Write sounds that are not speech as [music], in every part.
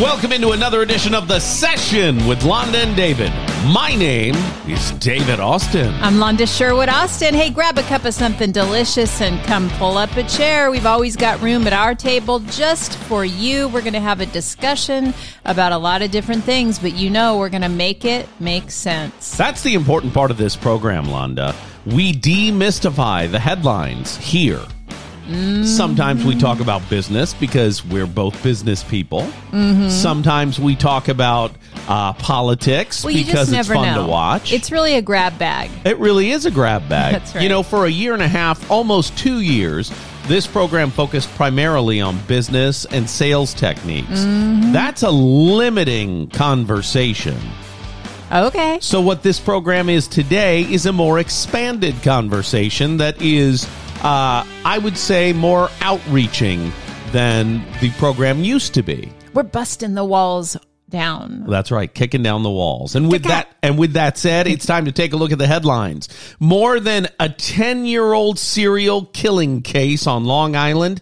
Welcome into another edition of The Session with Londa and David. My name is David Austin. I'm Londa Sherwood Austin. Hey, grab a cup of something delicious and come pull up a chair. We've always got room at our table just for you. We're going to have a discussion about a lot of different things, but you know we're going to make it make sense. That's the important part of this program, Londa. We demystify the headlines here. Sometimes we talk about business because we're both business people. Mm-hmm. Sometimes we talk about uh, politics Well, because it's fun know. to watch. It's really a grab bag. It really is a grab bag. That's right. You know, for a year and a half, almost two years, this program focused primarily on business and sales techniques. Mm-hmm. That's a limiting conversation. Okay. So, what this program is today is a more expanded conversation that is, uh, I would say, more outreaching than the program used to be. We're busting the walls down. That's right, kicking down the walls. And with that and with that said, it's time to take a look at the headlines. More than a 10-year-old serial killing case on Long Island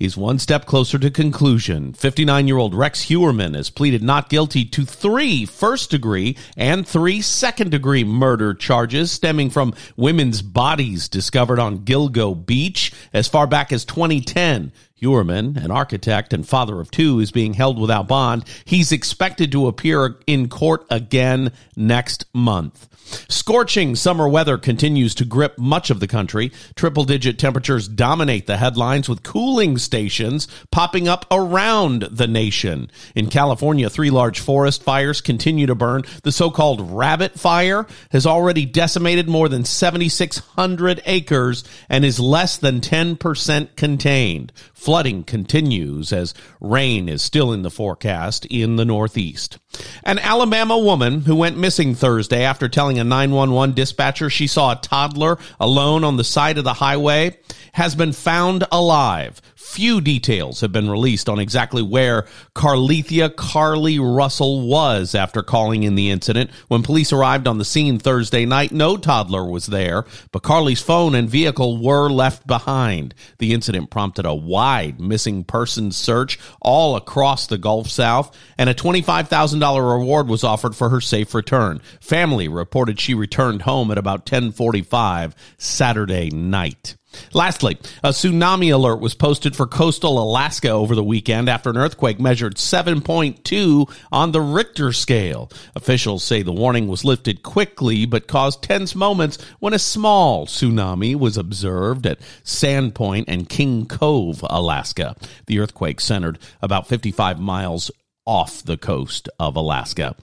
is one step closer to conclusion. 59-year-old Rex Heuermann has pleaded not guilty to three first-degree and three second-degree murder charges stemming from women's bodies discovered on Gilgo Beach as far back as 2010. Heuermann, an architect and father of two, is being held without bond. He's expected to appear in court again next month. Scorching summer weather continues to grip much of the country. Triple digit temperatures dominate the headlines with cooling stations popping up around the nation. In California, three large forest fires continue to burn. The so called rabbit fire has already decimated more than 7,600 acres and is less than 10% contained. Flooding continues as rain is still in the forecast in the Northeast. An Alabama woman who went missing Thursday after telling a 911 dispatcher she saw a toddler alone on the side of the highway has been found alive. Few details have been released on exactly where Carlethia Carlee Russell was after calling in the incident. When police arrived on the scene Thursday night, no toddler was there, but Carlee's phone and vehicle were left behind. The incident prompted a wide missing persons search all across the Gulf South, and a $25,000 reward was offered for her safe return. Family reported she returned home at about 1045 Saturday night. Lastly, a tsunami alert was posted for coastal Alaska over the weekend after an earthquake measured 7.2 on the Richter scale. Officials say the warning was lifted quickly but caused tense moments when a small tsunami was observed at Sand Point and King Cove, Alaska. The earthquake centered about 55 miles off the coast of Alaska.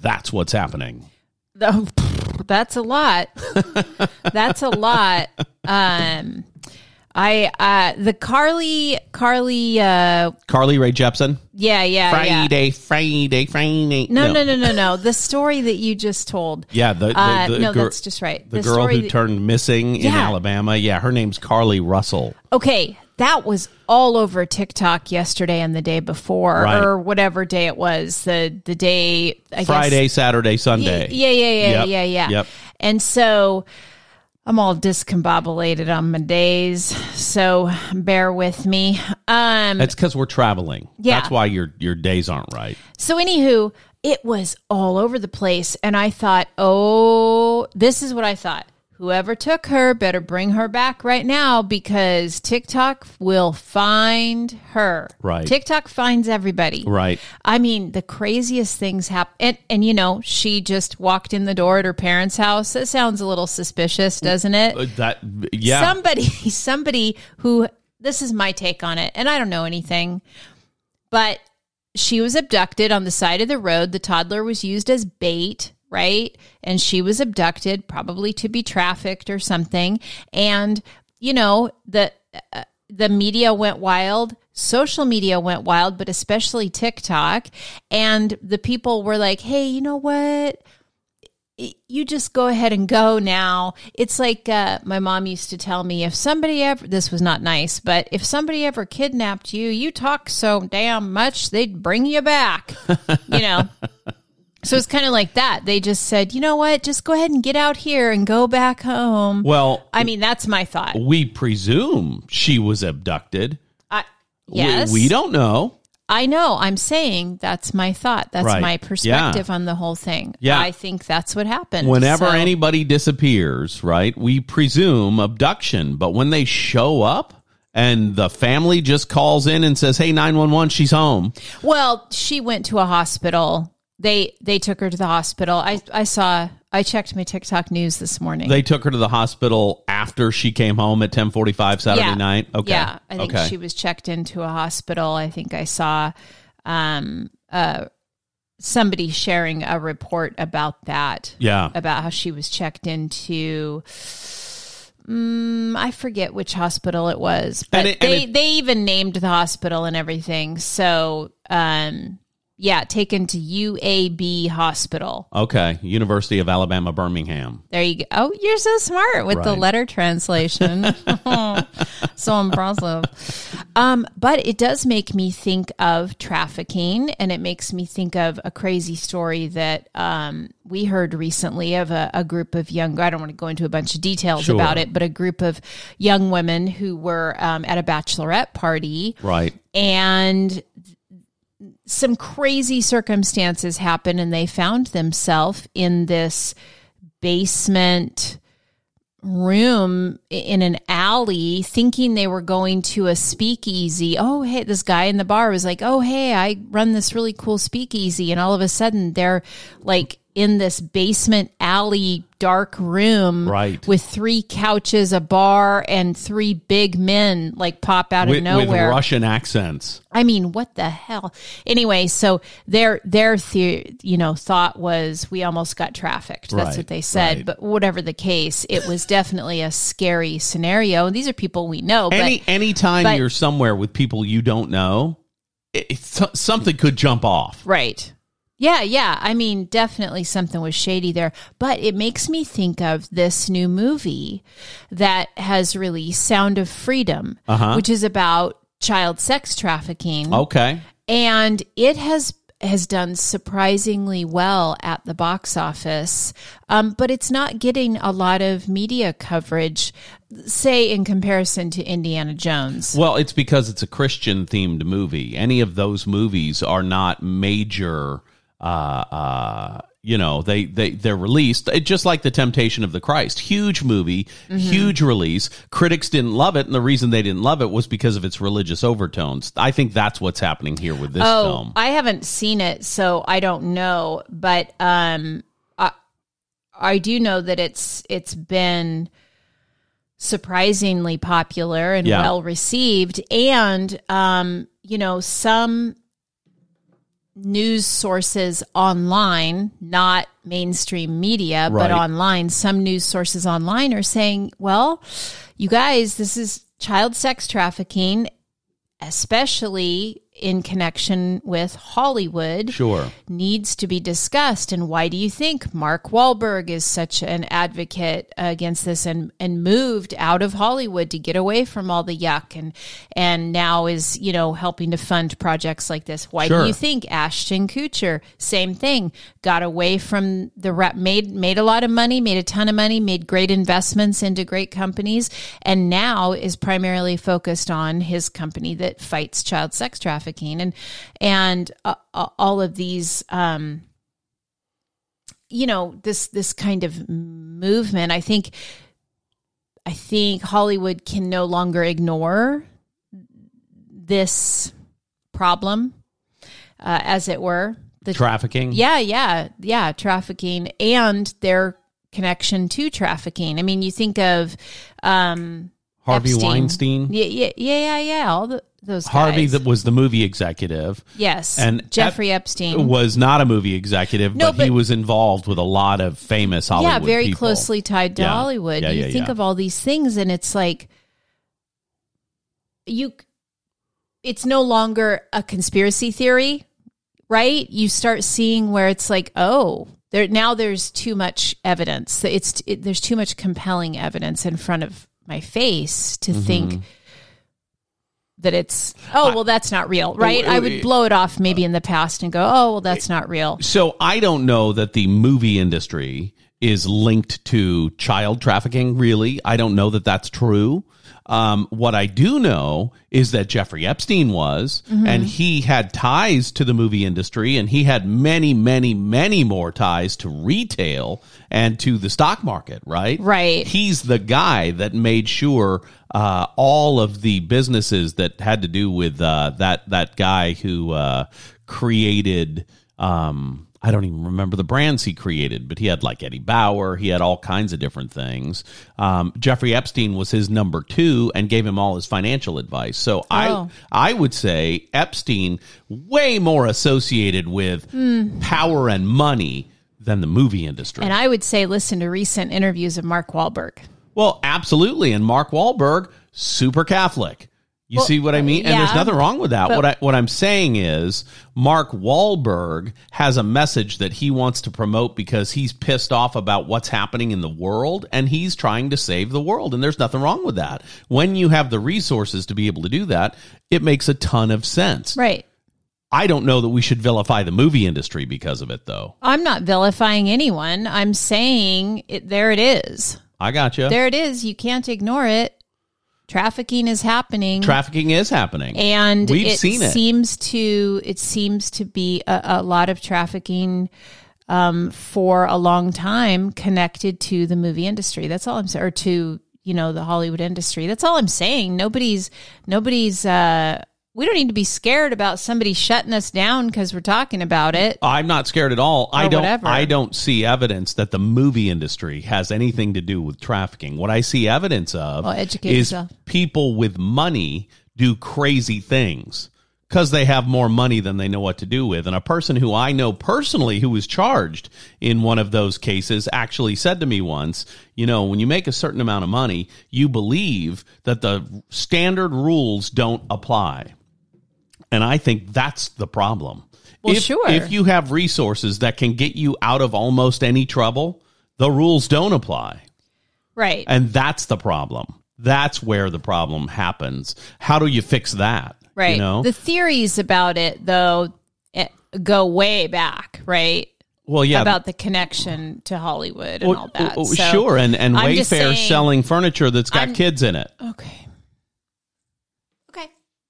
That's what's happening. [laughs] That's a lot. that's a lot. Um, I uh, the Carly Carly. Uh, Carly Rae Jepsen. yeah, yeah, yeah. Friday, Friday, Friday. No, no, no, no, no. The story that you just told. Yeah, the, the, Uh, the no, gir- that's just right. The, The girl who that- turned missing in Alabama. Yeah, her name's Carlee Russell. Okay, that was all over TikTok yesterday and the day before, Right. or whatever day it was. The the day I Friday, guess. Saturday, Sunday. Yeah, yeah, yeah, Yep, yeah, yeah. yep. And so I'm all discombobulated on my days, so bear with me. Um, That's because we're traveling. Yeah. That's why your your days aren't right. So, anywho, it was all over the place. And I thought, oh, this is what I thought. Whoever took her better bring her back right now because TikTok will find her. Right. TikTok finds everybody. Right. I mean, the craziest things happen. And, and, you know, she just walked in the door at her parents' house. That sounds a little suspicious, doesn't it? Uh, That yeah. somebody [laughs] somebody who this is my take on it and i don't know anything but she was abducted on the side of the road the toddler was used as bait right and she was abducted probably to be trafficked or something and you know the uh, the media went wild social media went wild but especially tiktok and the people were like hey you know what you just go ahead and go now. It's like uh, my mom used to tell me if somebody ever, this was not nice, but if somebody ever kidnapped you, you talk so damn much, they'd bring you back, you know? [laughs] So it's kind of like that. They just said, you know what? Just go ahead and get out here and go back home. well, I mean, that's my thought. we presume she was abducted. I, We- yes. We, don't know. I know. I'm saying that's my thought. That's Right. my Yeah. perspective on the whole thing. Yeah. I think that's what happened. Whenever So- anybody disappears, right, we presume abduction. But when they show up and the family just calls in and says, hey, 911, she's home. Well, she went to a hospital. They they took her to the hospital. I I saw. I checked my TikTok news this morning. They took her to the hospital after she came home at 1045 Saturday yeah. night. Okay. Yeah, I think okay. she was checked into a hospital. I think I saw um uh somebody sharing a report about that. yeah. About how she was checked into Mm, I forget which hospital it was, but it- they it- they even named the hospital and everything. So, um, yeah, taken to UAB Hospital. Okay. University of Alabama, Birmingham. There you go. Oh, you're so smart with the letter translation. [laughs] [laughs] so impressive. Um, but it does make me think of trafficking, and it makes me think of a crazy story that um, we heard recently of a, a group of young. I don't want to go into a bunch of details Sure. about it, but a group of young women who were um, at a bachelorette party Right. and some crazy circumstances happened and they found themselves in this basement room in an alley thinking they were going to a speakeasy. Oh hey this guy in the bar was like oh hey i run this really cool speakeasy. And all of a sudden they're like in this basement alley dark room Right. with three couches a bar and three big men like pop out With, of with nowhere Russian accents. I mean, what the hell? Anyway, so their their the, you know thought was we almost got trafficked. That's Right, what they said. right. But whatever the case, it was definitely a scary scenario. And these are people we know. Any but anytime but- you're somewhere with people you don't know, it, something could jump off. right. Yeah, yeah. I mean, definitely something was shady there. But it makes me think of this new movie that has released, Sound of Freedom, Uh-huh. which is about child sex trafficking. Okay. and it has has done surprisingly well at the box office, um, but it's not getting a lot of media coverage, say in comparison to Indiana Jones. Well, it's because it's a Christian themed movie. Any of those movies are not major. Uh, uh, you know, they they they're released it, just like the Temptation of the Christ, huge movie, Mm-hmm. huge release. Critics didn't love it, and the reason they didn't love it was because of its religious overtones. I think that's what's happening here with this oh, film. I haven't seen it, so I don't know, but um, I I do know that it's it's been surprisingly popular and Yeah. well received, and um, you know some news sources online, not mainstream media, but online, some news sources online are saying, well, you guys, this is child sex trafficking, especially in connection with Hollywood Sure. needs to be discussed. And why do you think Mark Wahlberg is such an advocate against this and, and moved out of Hollywood to get away from all the yuck and and now is, you know, helping to fund projects like this? Why Sure. do you think Ashton Kutcher, same thing, got away from the rep made made a lot of money, made a ton of money, made great investments into great companies, and now is primarily focused on his company that fights child sex trafficking and and uh, uh, all of these um you know this this kind of movement i think i think hollywood can no longer ignore this problem uh, as it were the Trafficking. yeah, yeah, yeah, trafficking and their connection to trafficking. I mean, you think of um Harvey Epstein. Weinstein. Yeah, yeah, yeah, yeah, yeah. All the, those guys. Harvey that was the movie executive. yes, and Jeffrey Ep- Epstein. was not a movie executive, No, but, he was involved with a lot of famous Hollywood yeah, very people. closely tied to Yeah. Hollywood. Yeah, you yeah, think yeah. of all these things, and it's like you. It's no longer a conspiracy theory, right? You start seeing where it's like, oh, there now there's too much evidence. It's it, there's too much compelling evidence in front of my face to Mm-hmm. think that it's oh well that's not real right i would blow it off maybe in the past and go oh well that's not real So I don't know that the movie industry is linked to child trafficking, really. I don't know that that's true. Um, what I do know is that Jeffrey Epstein was, and he had ties to the movie industry, and he had many, many, many more ties to retail and to the stock market, right? Right. He's the guy that made sure uh, all of the businesses that had to do with uh, that that guy who uh, created. Um, I don't even remember the brands he created, but he had like Eddie Bauer. He had all kinds of different things. Um, Jeffrey Epstein was his number two and gave him all his financial advice. So Oh. I I would say Epstein way more associated with power and money than the movie industry. And I would say listen to recent interviews of Mark Wahlberg. Well, absolutely. And Mark Wahlberg, super Catholic. You see what I mean? And there's nothing wrong with that. but- what I what I'm saying is Mark Wahlberg has a message that he wants to promote because he's pissed off about what's happening in the world and he's trying to save the world. And there's nothing wrong with that. When you have the resources to be able to do that, it makes a ton of sense. Right. I don't know that we should vilify the movie industry because of it though. I'm not vilifying anyone. I'm saying it, there it is. I got you. There it is. You can't ignore it. Trafficking is happening. Trafficking is happening. and We've it seen it. seems to it seems to be a, a lot of trafficking um, for a long time connected to the movie industry. That's all I'm saying, or to you know the Hollywood industry. That's all I'm saying. Nobody's nobody's. Uh, we don't need to be scared about somebody shutting us down because we're talking about it. I'm not scared at all. I don't. whatever. I don't see evidence that the movie industry has anything to do with trafficking. What I see evidence of Well, is yourself. people with money do crazy things because they have more money than they know what to do with. And a person who I know personally who was charged in one of those cases actually said to me once, you know, when you make a certain amount of money, you believe that the standard rules don't apply. And I think that's the problem. Well, if, sure. If you have resources that can get you out of almost any trouble, the rules don't apply. Right. And that's the problem. That's where the problem happens. How do you fix that? Right. You know? The theories about it, though, it, go way back, right? well, yeah. About the connection to Hollywood and well, all that. well, So, sure. And, and I'm Wayfair saying- selling furniture that's got I'm- kids in it. Okay.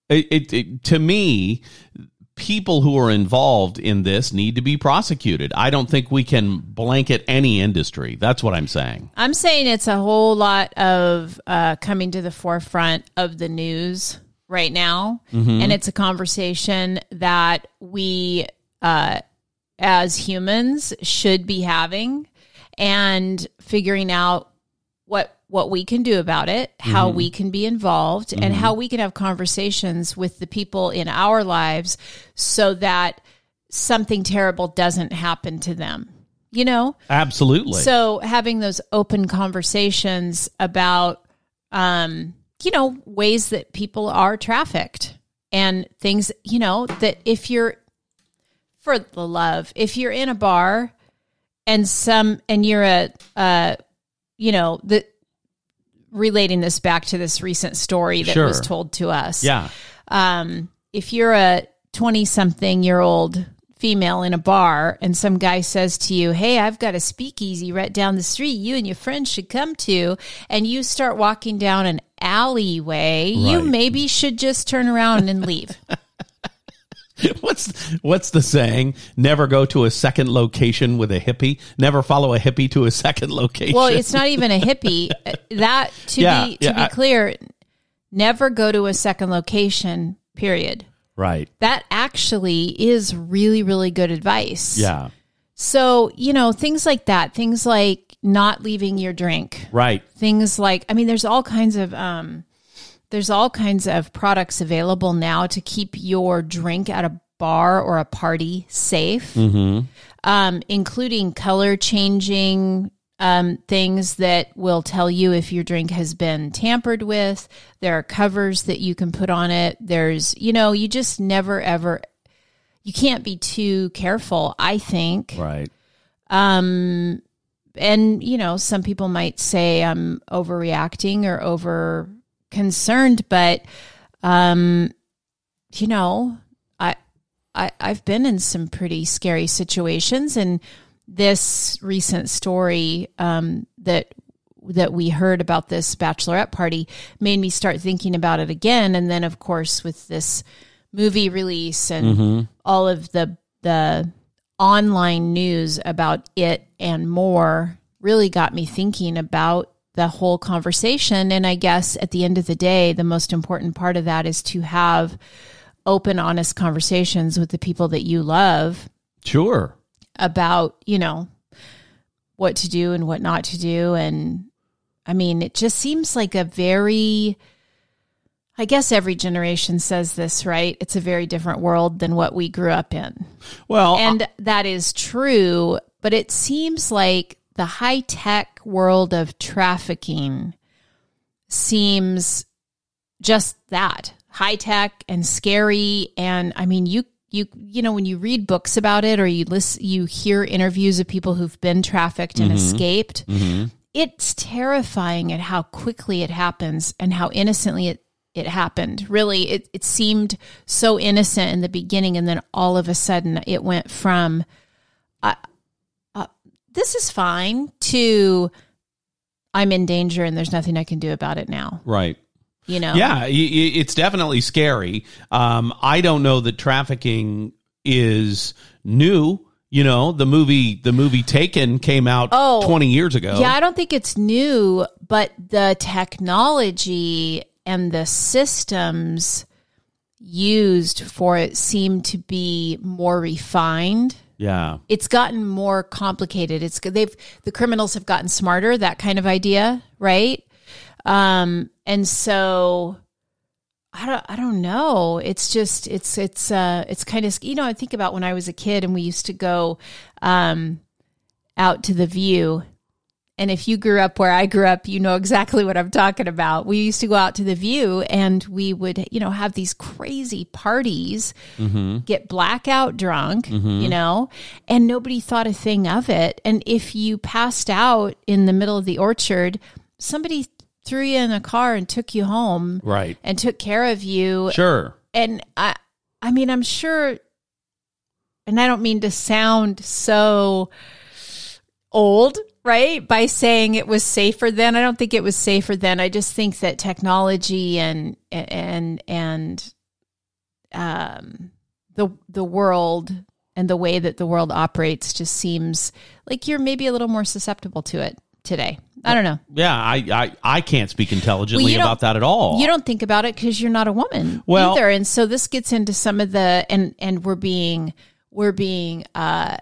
It, it, it. To me, people who are involved in this need to be prosecuted. I don't think we can blanket any industry. That's what I'm saying. I'm saying it's a whole lot of uh, coming to the forefront of the news right now. Mm-hmm. And it's a conversation that we, uh, as humans, should be having and figuring out what what we can do about it, how we can be involved, and how we can have conversations with the people in our lives so that something terrible doesn't happen to them. You know? Absolutely. So having those open conversations about, um, you know, ways that people are trafficked and things, you know, that if you're, for the love, if you're in a bar and some, and you're a, uh, you know, the, relating this back to this recent story that was told to us yeah. um, if you're a 20 something year old female in a bar and some guy says to you, Hey, I've got a speakeasy right down the street you and your friends should come to, and you start walking down an alleyway, you maybe should just turn around and leave. [laughs] [laughs] What's what's the saying? Never go to a second location with a hippie. Never follow a hippie to a [laughs] second location. well, it's not even a hippie. [laughs] That, to Yeah, be, to yeah, be I- clear, never go to a second location, period. right. That actually is really, really good advice. Yeah. So, you know, things like that, things like not leaving your drink, Right. things like, I mean, there's all kinds of, um, there's all kinds of products available now to keep your drink at a bar or a party safe, um, including color changing um, things that will tell you if your drink has been tampered with. There are covers that you can put on it. There's, you know, you just never ever, you can't be too careful, I think Right. and you know some people might say i'm overreacting or over concerned but um you know i i i've been in some pretty scary situations and this recent story um, that that we heard about this bachelorette party made me start thinking about it again. And then, of course, with this movie release and all of the the online news about it and more really got me thinking about the whole conversation. And I guess at the end of the day, the most important part of that is to have open, honest conversations with the people that you love Sure. about, you know, what to do and what not to do. And I mean, it just seems like a very, I guess every generation says this, right? It's a very different world than what we grew up in. Well, And that is true, but it seems like the high tech world of trafficking seems just that high tech and scary. And I mean, you, you, you know, when you read books about it or you listen, you hear interviews of people who've been trafficked and mm-hmm. escaped. Mm-hmm. It's terrifying at how quickly it happens and how innocently it it happened. Really, it, it seemed so innocent in the beginning, and then all of a sudden it went from this is fine to I'm in danger and there's nothing I can do about it now. right. You know? Yeah, it's definitely scary. Um, I don't know that trafficking is new. You know, the movie the movie Taken came out Oh. 20 years ago. Yeah, I don't think it's new, but the technology and the systems used for it seem to be more refined. Yeah. It's gotten more complicated. It's they've the criminals have gotten smarter, that kind of idea, right? Um and so I don't I don't know. It's just it's it's uh it's kind of you know, I think about when I was a kid and we used to go um out to the view and if you grew up where I grew up, you know exactly what I'm talking about. We used to go out to the view and we would, you know, have these crazy parties, mm-hmm. get blackout drunk, mm-hmm. you know, and nobody thought a thing of it. And if you passed out in the middle of the orchard, somebody threw you in a car and took you home Right. and took care of you Sure. and I I mean I'm sure and I don't mean to sound so old, right? By saying it was safer then. I don't think it was safer then. I just think that technology and and and um the the world and the way that the world operates just seems like you're maybe a little more susceptible to it today. I don't know. Yeah, I I, I can't speak intelligently Well, about that at all. You don't think about it because you're not a woman Well- either, and so this gets into some of the and and we're being we're being uh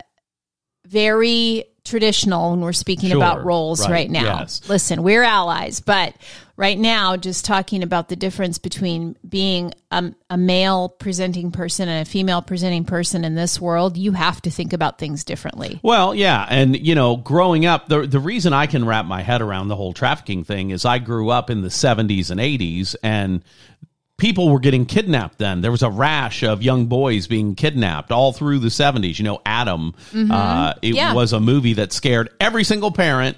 very traditional when we're speaking Sure. about roles Right. right, now. Yes. Listen, we're allies, but right now, just talking about the difference between being a, a male presenting person and a female presenting person in this world, you have to think about things differently. Well, yeah, and you know, growing up, the the reason I can wrap my head around the whole trafficking thing is I grew up in the 70s and 80s and people were getting kidnapped then. There was a rash of young boys being kidnapped all through the 70s. You know, Adam, uh, it Mm-hmm. Yeah. was a movie that scared every single parent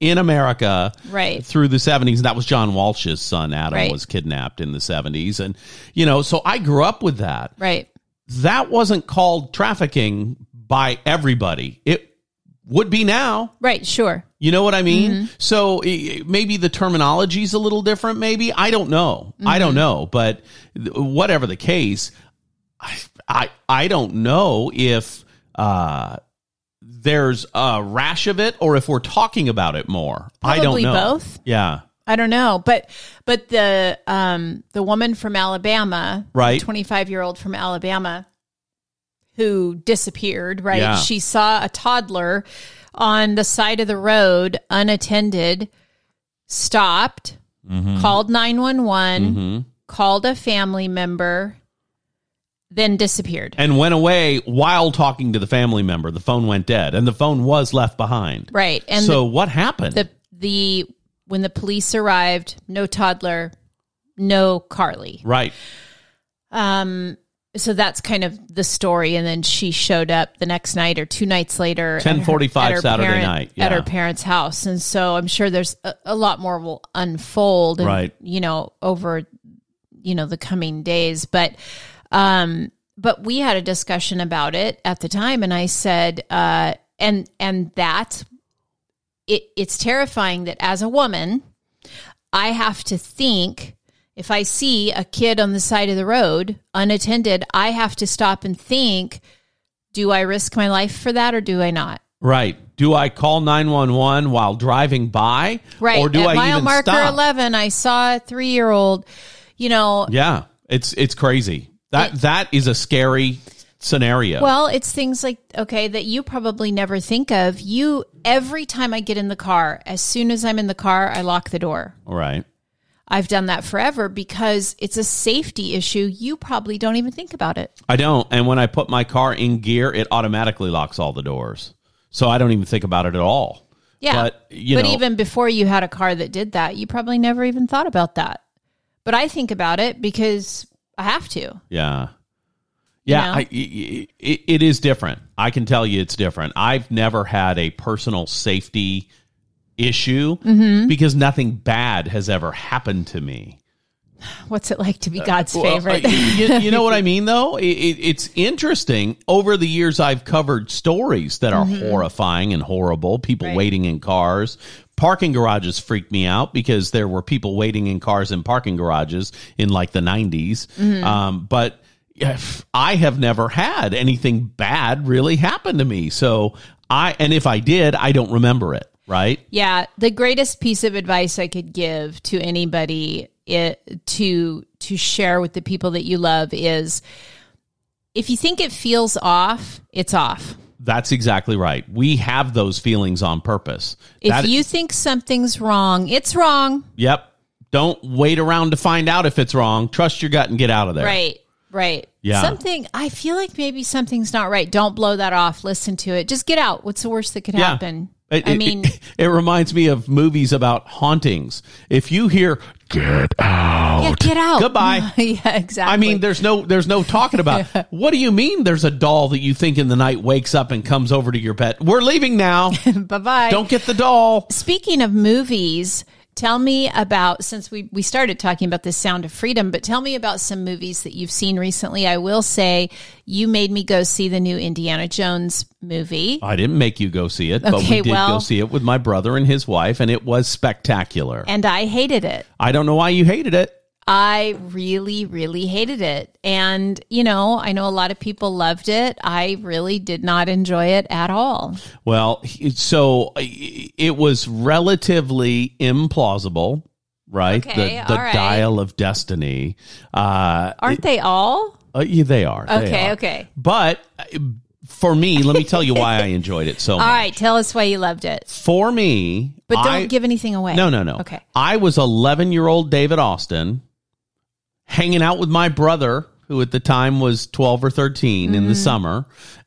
in America Right. through the 70s. And that was John Walsh's son, Adam, Right. was kidnapped in the 70s. And, you know, so I grew up with that Right. that wasn't called trafficking by everybody. It would be now. Right. Sure. You know what I mean? Mm-hmm. So maybe the terminology's a little different. Maybe I don't know. I Mm-hmm. don't know. But whatever the case, I I, I don't know if uh, there's a rash of it or if we're talking about it more. I don't Probably know. both. Yeah. I don't know, but but the um the woman from Alabama, Right. twenty five year old from Alabama, who disappeared. Right, Yeah. she saw a toddler on the side of the road unattended, stopped, Mm-hmm. called nine one one, called a family member, then disappeared. And went away while talking to the family member. The phone went dead, and the phone was left behind. Right, and so what happened? the the when the police arrived, no toddler, no Carlee. right. Um, so that's kind of the story, and then she showed up the next night or two nights later. at her- 10:45 at her Saturday parent- night, at her parents' house, and so I'm sure there's a, a lot more will unfold, and, Right. You know, over you know the coming days, but um, but we had a discussion about it at the time, and I said, uh, and and that it it's terrifying that as a woman I have to think if I see a kid on the side of the road unattended, I have to stop and think, do I risk my life for that or do I not? Right. Do I call 911 while driving by? Right. Or do At I mile even marker stop? 11, I saw a 3-year-old, you know, Yeah. It's it's crazy. That that is a scary scenario. Well, it's things like okay that you probably never think of. You every time I get in the car, as soon as I'm in the car, I lock the door. right. I've done that forever because it's a safety issue. You probably don't even think about it. I don't. And when I put my car in gear, it automatically locks all the doors. So I don't even think about it at all. Yeah. But, you but know- even before you had a car that did that, you probably never even thought about that. But I think about it because I have to. Yeah. Yeah, know? I, i- i- it is different. I can tell you it's different. I've never had a personal safety issue Mm-hmm. because nothing bad has ever happened to me. What's it like to be God's Uh, Well, favorite? uh, you, you know what I [laughs] mean, though? It, it, it's interesting. Over the years, I've covered stories that are horrifying and horrible. People Mm-hmm. Right. waiting in cars. Parking garages freaked me out because there were people waiting in cars in parking garages in like the 90s. Mm-hmm. Um, but I have never had anything bad really happen to me. So I, and if I did, I don't remember it, right? Yeah, the greatest piece of advice I could give to anybody it, to to share with the people that you love is if you think it feels off, it's off. That's exactly right. We have those feelings on purpose. If That- you think something's wrong, it's wrong. Yep. Don't wait around to find out if it's wrong. Trust your gut and get out of there. Right. Right. Yeah. Something I feel like maybe something's not right. Don't blow that off. Listen to it. Just get out. What's the worst that could Yeah. happen? It, I mean, it, [laughs] it reminds me of movies about hauntings. If you hear "get out," yeah, get out. Goodbye. [laughs] yeah, exactly. I mean, there's no, there's no talking about. [laughs] what do you mean? There's a doll that you think in the night wakes up and comes over to your bed. We're leaving now. bye bye. Don't get the doll. Speaking of movies, tell me about since we we started talking about the Sound of Freedom, but tell me about some movies that you've seen recently. I will say you made me go see the new Indiana Jones movie. I didn't make you go see it, but we did well- go see it with my brother and his wife, and it was spectacular. And I hated it. I don't know why you hated it. I really, really hated it. And, you know, I know a lot of people loved it. I really did not enjoy it at all. Well, so it was relatively implausible, right? Okay, the the right. dial of destiny. Uh, Aren't they all? uh, yeah, they are. they Okay, are. okay. But uh, for me, let me tell you why I enjoyed it so much. [laughs] All right, tell us why you loved it. For me, But don't I- give anything away. No, no, no. Okay. I was 11 year old David Austin hanging out with my brother, who at the time was 12 or 13 in Mm-hmm. the summer,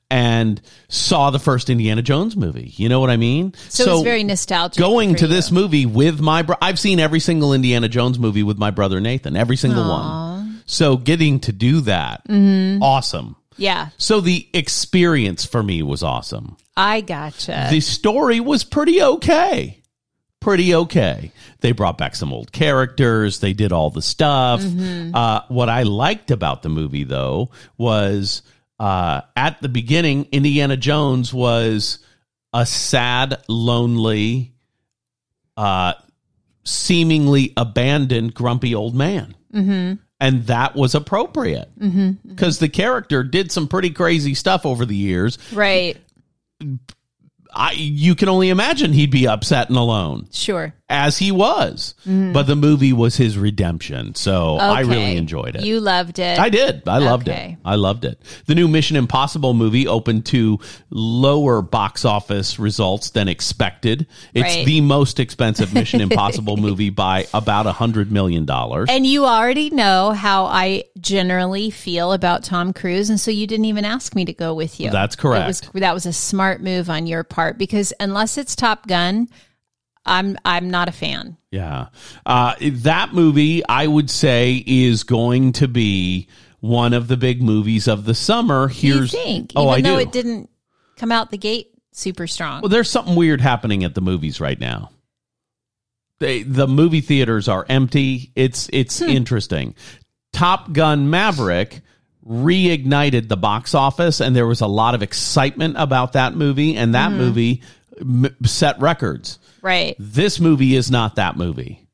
and saw the first Indiana Jones movie. You know what I mean? So, it was very nostalgic. Going to you. this movie with my bro- I've seen every single Indiana Jones movie with my brother Nathan, every single one. So getting to do that, Mm-hmm. awesome. Yeah, So the experience for me was awesome. I gotcha. The story was pretty okay. Pretty okay. They brought back some old characters. They did all the stuff. Uh, what I liked about the movie, though, was uh, at the beginning, Indiana Jones was a sad, lonely, uh, seemingly abandoned, grumpy old man. Mm-hmm. And that was appropriate because the character did some pretty crazy stuff over the years. right. I, you can only imagine he'd be upset and alone Sure. As he was. Mm. But the movie was his redemption. So I really enjoyed it. You loved it. I did. I loved Okay. it. I loved it. The new Mission Impossible movie opened to lower box office results than expected. It's Right. the most expensive Mission Impossible [laughs] movie by about a hundred million dollars. And you already know how I generally feel about Tom Cruise, and so you didn't even ask me to go with you. That's correct. was, that was a smart move on your part because unless it's Top Gun, I'm I'm not a fan. Yeah. Uh, that movie, I would say, is going to be one of the big movies of the summer. Here's you think? oh, Even I though do. it didn't come out the gate super strong. Well, there's something weird happening at the movies right now. They, the movie theaters are empty. It's it's Hmm. interesting. Top Gun Maverick reignited the box office, and there was a lot of excitement about that movie, and that Mm-hmm. movie m- set records. Right. This movie is not that movie.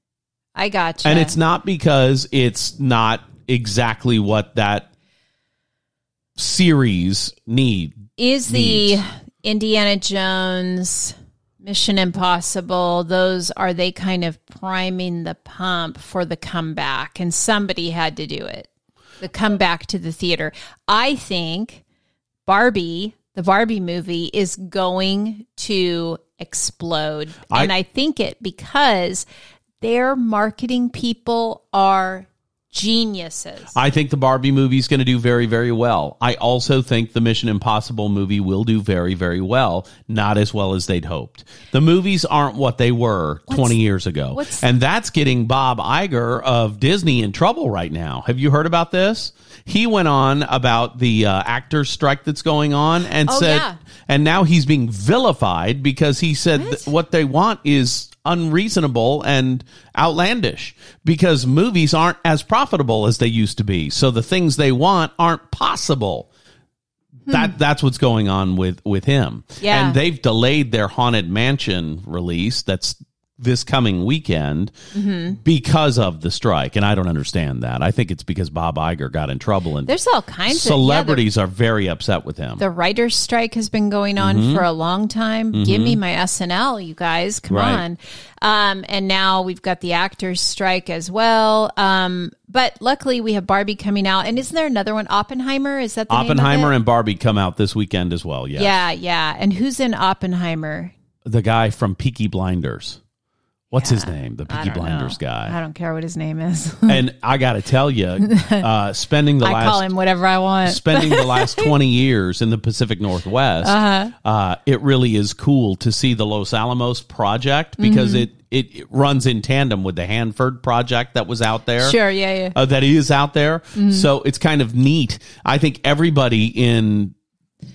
I got you. And it's not because it's not exactly what that series need. is the Indiana Jones Mission Impossible those are they kind of priming the pump for the comeback and somebody had to do it. The comeback to the theater. I think Barbie, the Barbie movie is going to explode. I- and I think it because their marketing people are geniuses. I think the Barbie movie is going to do very, very well. I also think the Mission Impossible movie will do very, very well. Not as well as they'd hoped. The movies aren't what they were 20 years ago. And that's getting Bob Iger of Disney in trouble right now. Have you heard about this? He went on about the uh, actors strike that's going on and Oh, said, yeah. and now he's being vilified because he said what? what they want is unreasonable and outlandish because movies aren't as profitable as they used to be. So the things they want aren't possible. That hmm. that's what's going on with with him. Yeah. And they've delayed their haunted mansion release that's this coming weekend because of the strike and I don't understand that. I think it's because Bob Iger got in trouble and There's all kinds of yeah, celebrities are very upset with him. The writer's strike has been going on Mm-hmm. for a long time. Give me my SNL, you guys. Come Right. on. Um, and now we've got the actors' strike as well. Um, but luckily we have Barbie coming out. And isn't there another one? Oppenheimer? Is that the Oppenheimer and Barbie come out this weekend as well. Yeah, Yeah, yeah. And who's in Oppenheimer? the guy from Peaky Blinders. What's his name? The Peaky Blinders know. guy. I don't care what his name is. [laughs] and I got to tell you, [laughs] uh, spending the I last call him whatever I want. spending the last [laughs] 20 years in the Pacific Northwest, Uh-huh. uh, it really is cool to see the Los Alamos project because Mm-hmm. it, it, it runs in tandem with the Hanford project that was out there. Sure, yeah, yeah. Uh, that is out there. Mm-hmm. So it's kind of neat. I think everybody in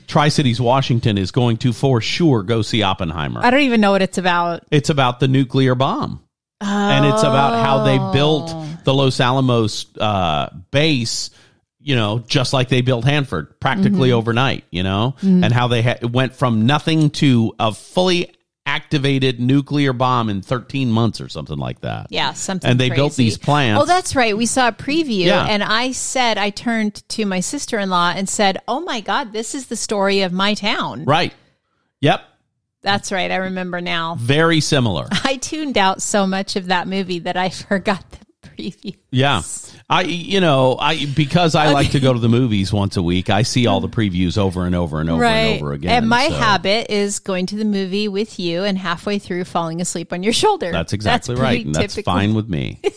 Tri Cities, Washington is going to for sure go see Oppenheimer. I don't even know what it's about. It's about the nuclear bomb. And it's about how they built the Los Alamos uh, base, you know, just like they built Hanford, practically overnight, you know, and how they ha- went from nothing to a fully activated nuclear bomb in 13 months or something like that. Yeah, something. And they built these plants. Oh, that's right. We saw a preview, Yeah. and I said, I turned to my sister in law and said, "Oh my God, this is the story of my town." Right. Yep. That's right. I remember now. Very similar. [laughs] I tuned out so much of that movie that I [laughs] forgot the preview. Yeah. I you know, I because I like to go to the movies once a week, I see all the previews over and over and over and over again. And my so habit is going to the movie with you and halfway through falling asleep on your shoulder. That's exactly pretty right. And that's fine with me. [laughs]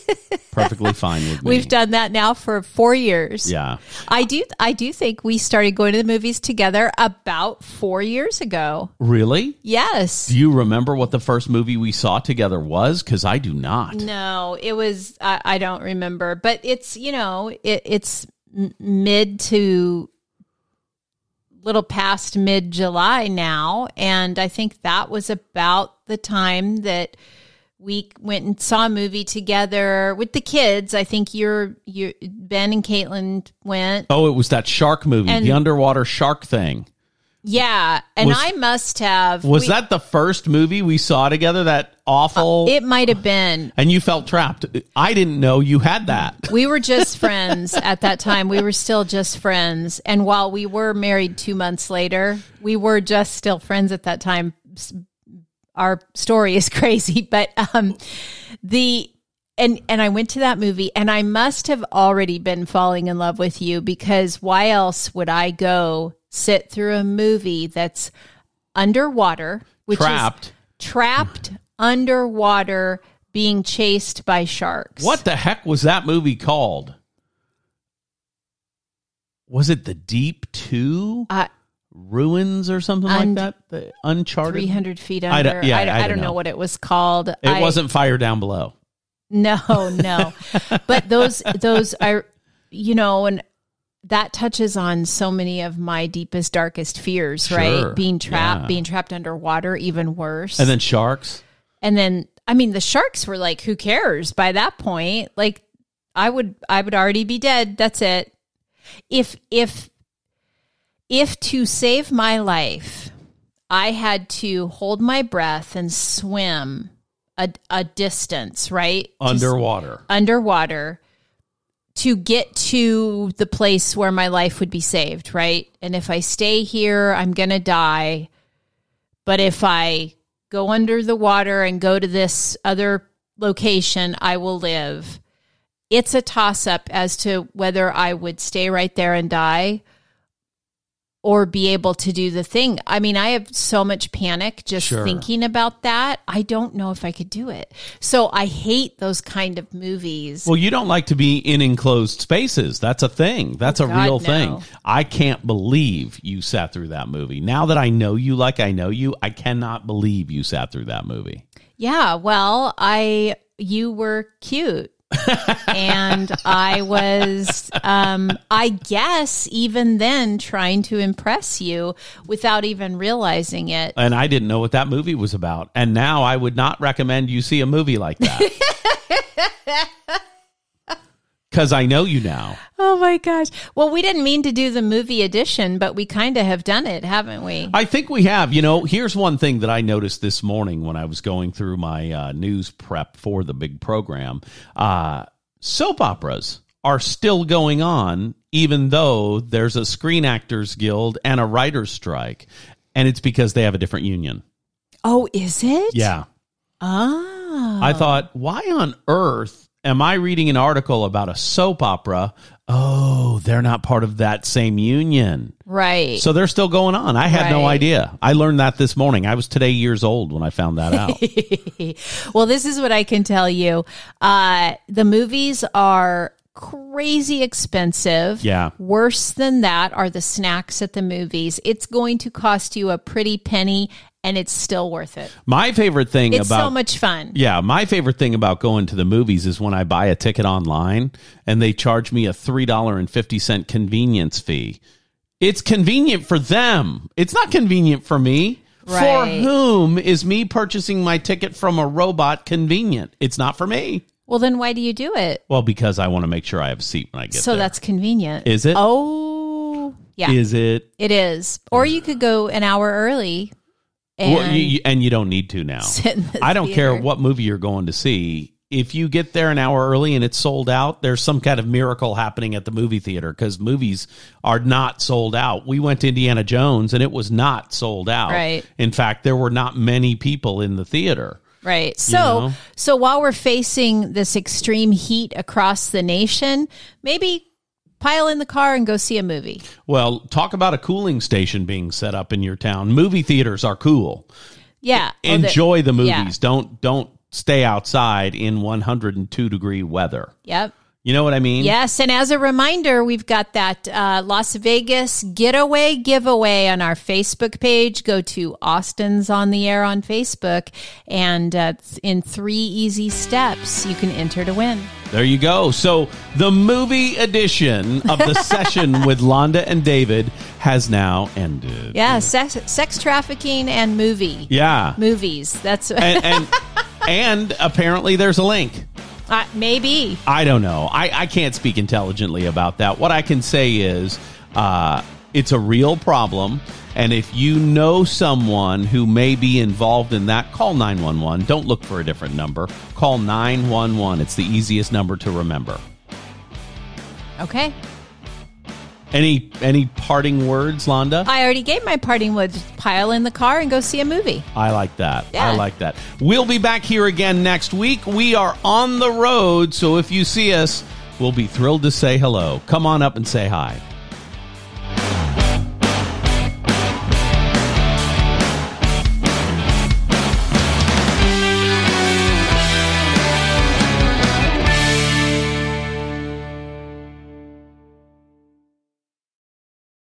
Perfectly [laughs] fine with me. We've done that now for four years. Yeah. I do. I do think we started going to the movies together about four years ago. Really? Yes. Do you remember what the first movie we saw together was? Because I do not. No, it was. I, I don't remember, but it's you know it, it's mid to little past mid July now, and I think that was about the time that we went and saw a movie together with the kids. I think you're you Ben and Caitlin went. Oh, it was that shark movie, And- the underwater shark thing. Yeah, and Was- I must have. Was we- that the first movie we saw together? That awful. Uh, it might have been. and you felt trapped. I didn't know you had that. We were just friends [laughs] at that time. We were still just friends. And while we were married two months later, we were just still friends at that time. Our story is [laughs] crazy, but um, the and and I went to that movie, and I must have already been falling in love with you because why else would I go sit through a movie that's underwater, which Trapped. is trapped underwater, being chased by sharks? What the heck was that movie called? Was it The Deep Two Uh, Ruins or something Un- like that? The Uncharted. 300 feet I under. don't- yeah, I, don't- I I don't don't know. know. what it was called. It I- wasn't Fire Down Below. No, no. [laughs] but those, those are, you know, and that touches on so many of my deepest, darkest fears, Sure, right? Being trapped, yeah. being trapped underwater, even worse. And then Sharks. and then, I mean, the sharks were like, who cares by that point? Like, I would, I would already be dead. That's it. If if if to save my life, I had to hold my breath and swim a, a distance, right? Underwater. underwater to get to the place where my life would be saved, right? And if I stay here, I'm going to die. But if I go under the water and go to this other location, I will live. It's a toss up as to whether I would stay right there and die or be able to do the thing. I mean, I have so much panic just Sure. thinking about that. I don't know if I could do it. So I hate those kind of movies. Well, you don't like to be in enclosed spaces. That's a thing. That's Oh, a God, real no. thing. I can't believe you sat through that movie. Now that I know you like I know you, I cannot believe you sat through that movie. Yeah, well, I you were cute. And I was um I guess even then trying to impress you without even realizing it. And I didn't know what that movie was about. And now I would not recommend you see a movie like that. [laughs] Because I know you now. Oh my gosh. Well, we didn't mean to do the movie edition, but we kind of have done it, haven't we? I think we have. You know, here's one thing that I noticed this morning when I was going through my uh, news prep for the big program. Uh, soap operas are still going on, even though there's a Screen Actors Guild and a writer's strike. And it's because they have a different union. Oh, is it? Yeah. Ah. I thought, why on earth am I reading an article about a soap opera? Oh, they're not part of that same union. Right. So they're still going on. I had no idea. I learned that this morning. I was today years old when I found that out. [laughs] well, this is what I can tell you. Uh, the movies are crazy expensive. Yeah. Worse than that are the snacks at the movies. It's going to cost you a pretty penny and it's still worth it. My favorite thing It's about so much fun. Yeah, my favorite thing about going to the movies is when I buy a ticket online and they charge me a $3.50 convenience fee. It's convenient for them. It's not convenient for me. For whom is me purchasing my ticket from a robot convenient? It's not for me. Well, then why do you do it? Well, because I want to make sure I have a seat when I get so there. So that's convenient. Is it? Oh, yeah, Is it? it is. Or you could go an hour early. And Well, you, you- and you don't need to now. [laughs] sit in the I don't care what movie you're going to see. If you get there an hour early and it's sold out, there's some kind of miracle happening at the movie theater because movies are not sold out. We went to Indiana Jones and it was not sold out. Right. In fact, there were not many people in the theater. Right. So know? so while we're facing this extreme heat across the nation, maybe pile in the car and go see a movie. Well, talk about a cooling station being set up in your town. Movie theaters are cool. Yeah. Oh, the- Enjoy the movies. yeah. Don't don't stay outside in 102 degree weather. Yep. You know what I mean? Yes, and as a reminder, we've got that uh, Las Vegas getaway giveaway on our Facebook page. Go to Austin's on the Air on Facebook, and uh, in three easy steps, you can enter to win. There you go. So the movie edition of the [laughs] session with Londa and David has now ended. Yeah, sex, sex trafficking and movie Yeah. movies. That's And [laughs] and, and apparently there's a link. Uh, maybe. I don't know. I, I can't speak intelligently about that. What I can say is uh, it's a real problem. And if you know someone who may be involved in that, call 911. Don't look for a different number. Call 911. It's the easiest number to remember. Okay. Any any parting words, Londa? I already gave my parting words. Pile in the car and go see a movie. I like that. Yeah. I like that. We'll be back here again next week. We are on the road, so if you see us, we'll be thrilled to say hello. Come on up and say hi.